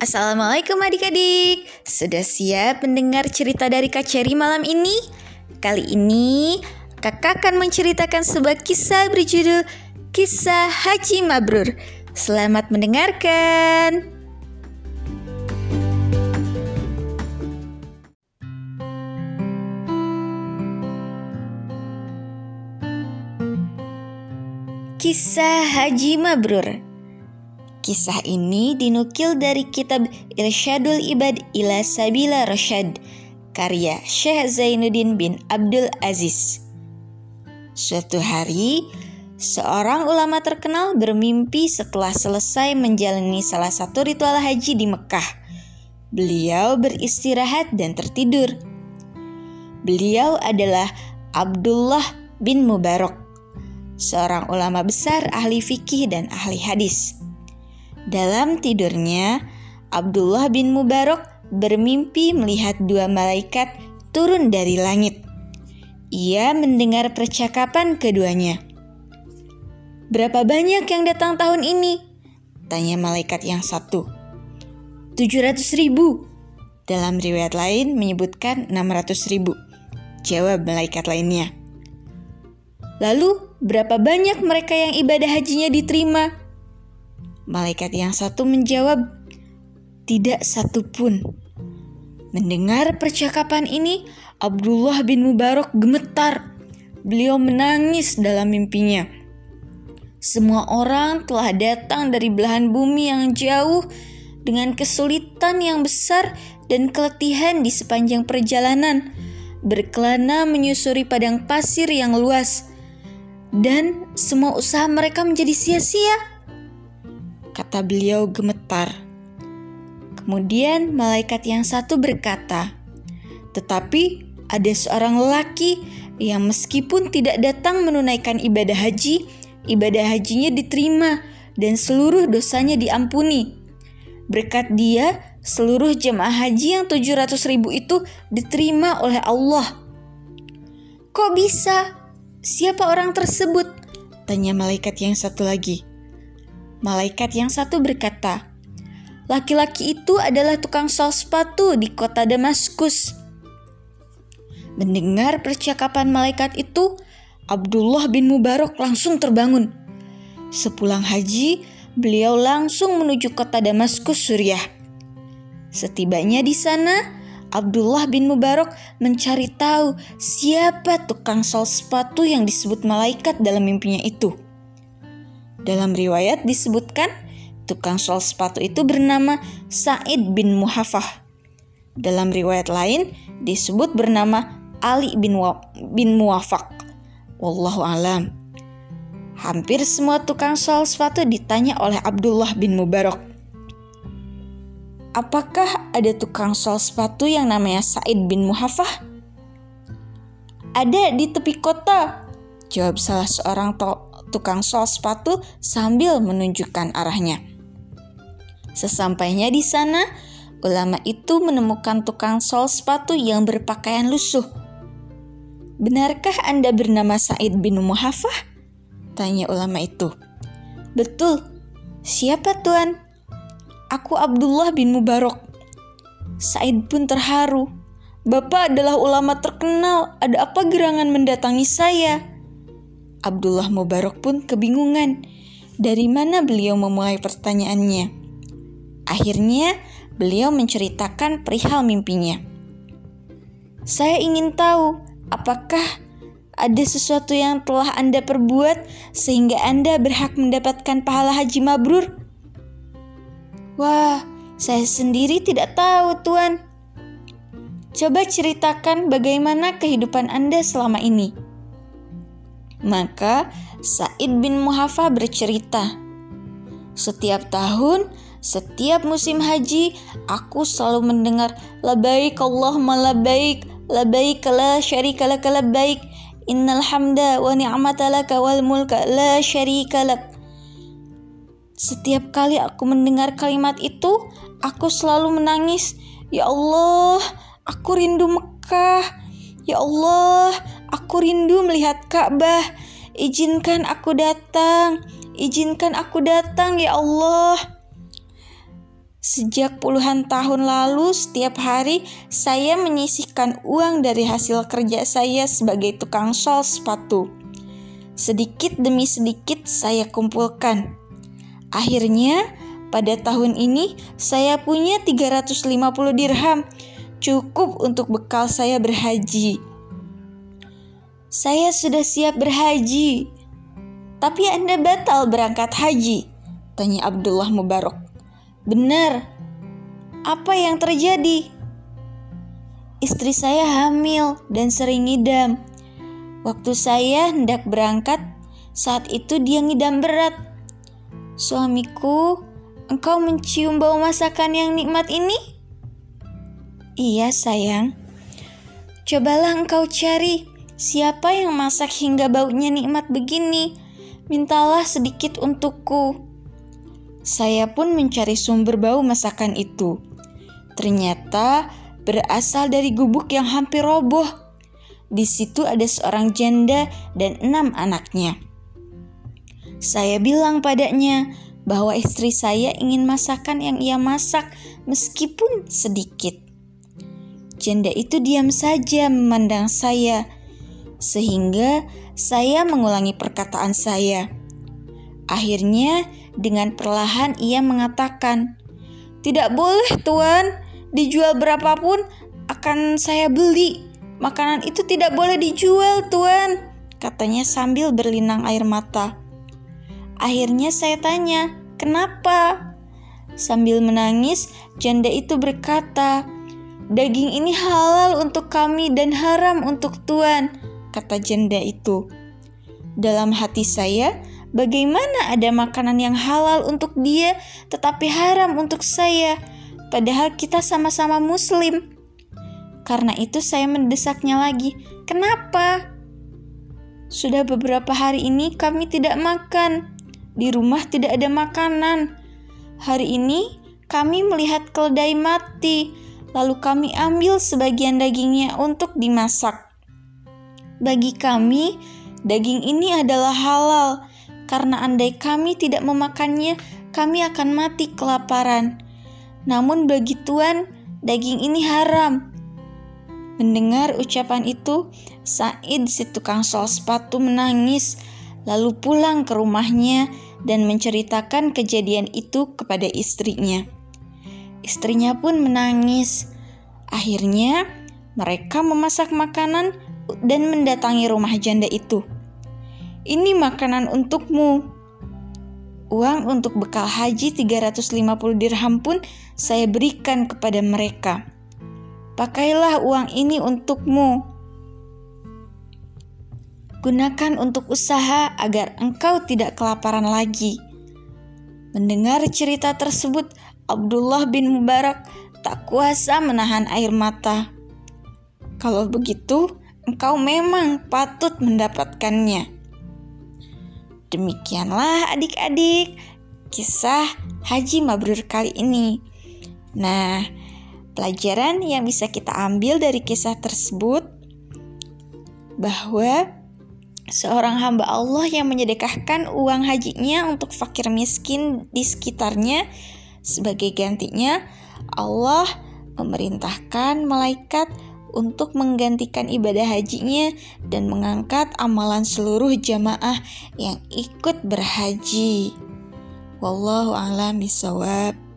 Assalamualaikum adik-adik. Sudah siap mendengar cerita dari Kak Cherry malam ini? Kali ini kakak akan menceritakan sebuah kisah berjudul Kisah Haji Mabrur. Selamat mendengarkan. Kisah Haji Mabrur Kisah ini dinukil dari kitab Irsyadul Ibad ila Sabila Rasyad karya Syekh Zainuddin bin Abdul Aziz. Suatu hari, seorang ulama terkenal bermimpi setelah selesai menjalani salah satu ritual haji di Mekah. Beliau beristirahat dan tertidur. Beliau adalah Abdullah bin Mubarak, seorang ulama besar ahli fikih dan ahli hadis. Dalam tidurnya, Abdullah bin Mubarak bermimpi melihat dua malaikat turun dari langit. Ia mendengar percakapan keduanya. Berapa banyak yang datang tahun ini? Tanya malaikat yang satu. 700 ribu. Dalam riwayat lain menyebutkan 600 ribu. Jawab malaikat lainnya. Lalu, berapa banyak mereka yang ibadah hajinya diterima? Malaikat yang satu menjawab, "Tidak satu pun." Mendengar percakapan ini, Abdullah bin Mubarak gemetar. Beliau menangis dalam mimpinya. Semua orang telah datang dari belahan bumi yang jauh dengan kesulitan yang besar dan keletihan di sepanjang perjalanan, berkelana menyusuri padang pasir yang luas, dan semua usaha mereka menjadi sia-sia kata beliau gemetar. Kemudian malaikat yang satu berkata, "Tetapi ada seorang lelaki yang meskipun tidak datang menunaikan ibadah haji, ibadah hajinya diterima dan seluruh dosanya diampuni. Berkat dia, seluruh jemaah haji yang 700 ribu itu diterima oleh Allah." Kok bisa? Siapa orang tersebut? Tanya malaikat yang satu lagi. Malaikat yang satu berkata, Laki-laki itu adalah tukang sol sepatu di kota Damaskus. Mendengar percakapan malaikat itu, Abdullah bin Mubarak langsung terbangun. Sepulang haji, beliau langsung menuju kota Damaskus, Suriah. Setibanya di sana, Abdullah bin Mubarak mencari tahu siapa tukang sol sepatu yang disebut malaikat dalam mimpinya itu. Dalam riwayat disebutkan tukang sol sepatu itu bernama Said bin Muhafah. Dalam riwayat lain disebut bernama Ali bin, Wa bin Muwafaq. Wallahu alam. Hampir semua tukang sol sepatu ditanya oleh Abdullah bin Mubarak. Apakah ada tukang sol sepatu yang namanya Said bin Muhafah? Ada di tepi kota, jawab salah seorang to tukang sol sepatu sambil menunjukkan arahnya. Sesampainya di sana, ulama itu menemukan tukang sol sepatu yang berpakaian lusuh. Benarkah Anda bernama Said bin Muhafah? Tanya ulama itu. Betul. Siapa tuan? Aku Abdullah bin Mubarak. Said pun terharu. Bapak adalah ulama terkenal. Ada apa gerangan mendatangi saya? Abdullah Mubarak pun kebingungan dari mana beliau memulai pertanyaannya. Akhirnya, beliau menceritakan perihal mimpinya. Saya ingin tahu apakah ada sesuatu yang telah Anda perbuat sehingga Anda berhak mendapatkan pahala haji mabrur? Wah, saya sendiri tidak tahu, Tuan. Coba ceritakan bagaimana kehidupan Anda selama ini. Maka Said bin Muhafa bercerita, "Setiap tahun, setiap musim haji, aku selalu mendengar labaik Allahumma labaik, labaik la syarika lak labaik, innal hamda wa ni'mata laka wal mulka la syarika lak." Setiap kali aku mendengar kalimat itu, aku selalu menangis, "Ya Allah, aku rindu Mekah. Ya Allah, Aku rindu melihat Ka'bah. Izinkan aku datang. Izinkan aku datang ya Allah. Sejak puluhan tahun lalu, setiap hari saya menyisihkan uang dari hasil kerja saya sebagai tukang sol sepatu. Sedikit demi sedikit saya kumpulkan. Akhirnya, pada tahun ini saya punya 350 dirham, cukup untuk bekal saya berhaji. Saya sudah siap berhaji. Tapi Anda batal berangkat haji, tanya Abdullah Mubarak. Benar. Apa yang terjadi? Istri saya hamil dan sering ngidam. Waktu saya hendak berangkat, saat itu dia ngidam berat. Suamiku, engkau mencium bau masakan yang nikmat ini? Iya, sayang. Cobalah engkau cari siapa yang masak hingga baunya nikmat begini. Mintalah sedikit untukku. Saya pun mencari sumber bau masakan itu. Ternyata berasal dari gubuk yang hampir roboh. Di situ ada seorang janda dan enam anaknya. Saya bilang padanya bahwa istri saya ingin masakan yang ia masak meskipun sedikit. Janda itu diam saja memandang saya, sehingga saya mengulangi perkataan saya. Akhirnya, dengan perlahan ia mengatakan, "Tidak boleh, Tuan. Dijual berapapun akan saya beli. Makanan itu tidak boleh dijual, Tuan." Katanya sambil berlinang air mata. Akhirnya saya tanya, "Kenapa?" Sambil menangis, janda itu berkata, "Daging ini halal untuk kami dan haram untuk Tuan," kata janda itu. Dalam hati saya, Bagaimana ada makanan yang halal untuk dia tetapi haram untuk saya, padahal kita sama-sama Muslim? Karena itu, saya mendesaknya lagi. Kenapa? Sudah beberapa hari ini kami tidak makan. Di rumah tidak ada makanan. Hari ini kami melihat keledai mati, lalu kami ambil sebagian dagingnya untuk dimasak. Bagi kami, daging ini adalah halal karena andai kami tidak memakannya, kami akan mati kelaparan. Namun bagi Tuhan, daging ini haram. Mendengar ucapan itu, Said si tukang sol sepatu menangis, lalu pulang ke rumahnya dan menceritakan kejadian itu kepada istrinya. Istrinya pun menangis. Akhirnya, mereka memasak makanan dan mendatangi rumah janda itu. Ini makanan untukmu. Uang untuk bekal haji 350 dirham pun saya berikan kepada mereka. Pakailah uang ini untukmu. Gunakan untuk usaha agar engkau tidak kelaparan lagi. Mendengar cerita tersebut, Abdullah bin Mubarak tak kuasa menahan air mata. Kalau begitu, engkau memang patut mendapatkannya. Demikianlah adik-adik kisah Haji Mabrur kali ini. Nah, pelajaran yang bisa kita ambil dari kisah tersebut bahwa seorang hamba Allah yang menyedekahkan uang hajinya untuk fakir miskin di sekitarnya sebagai gantinya Allah memerintahkan malaikat untuk menggantikan ibadah hajinya dan mengangkat amalan seluruh jamaah yang ikut berhaji. Wallahu a'lam bishawab.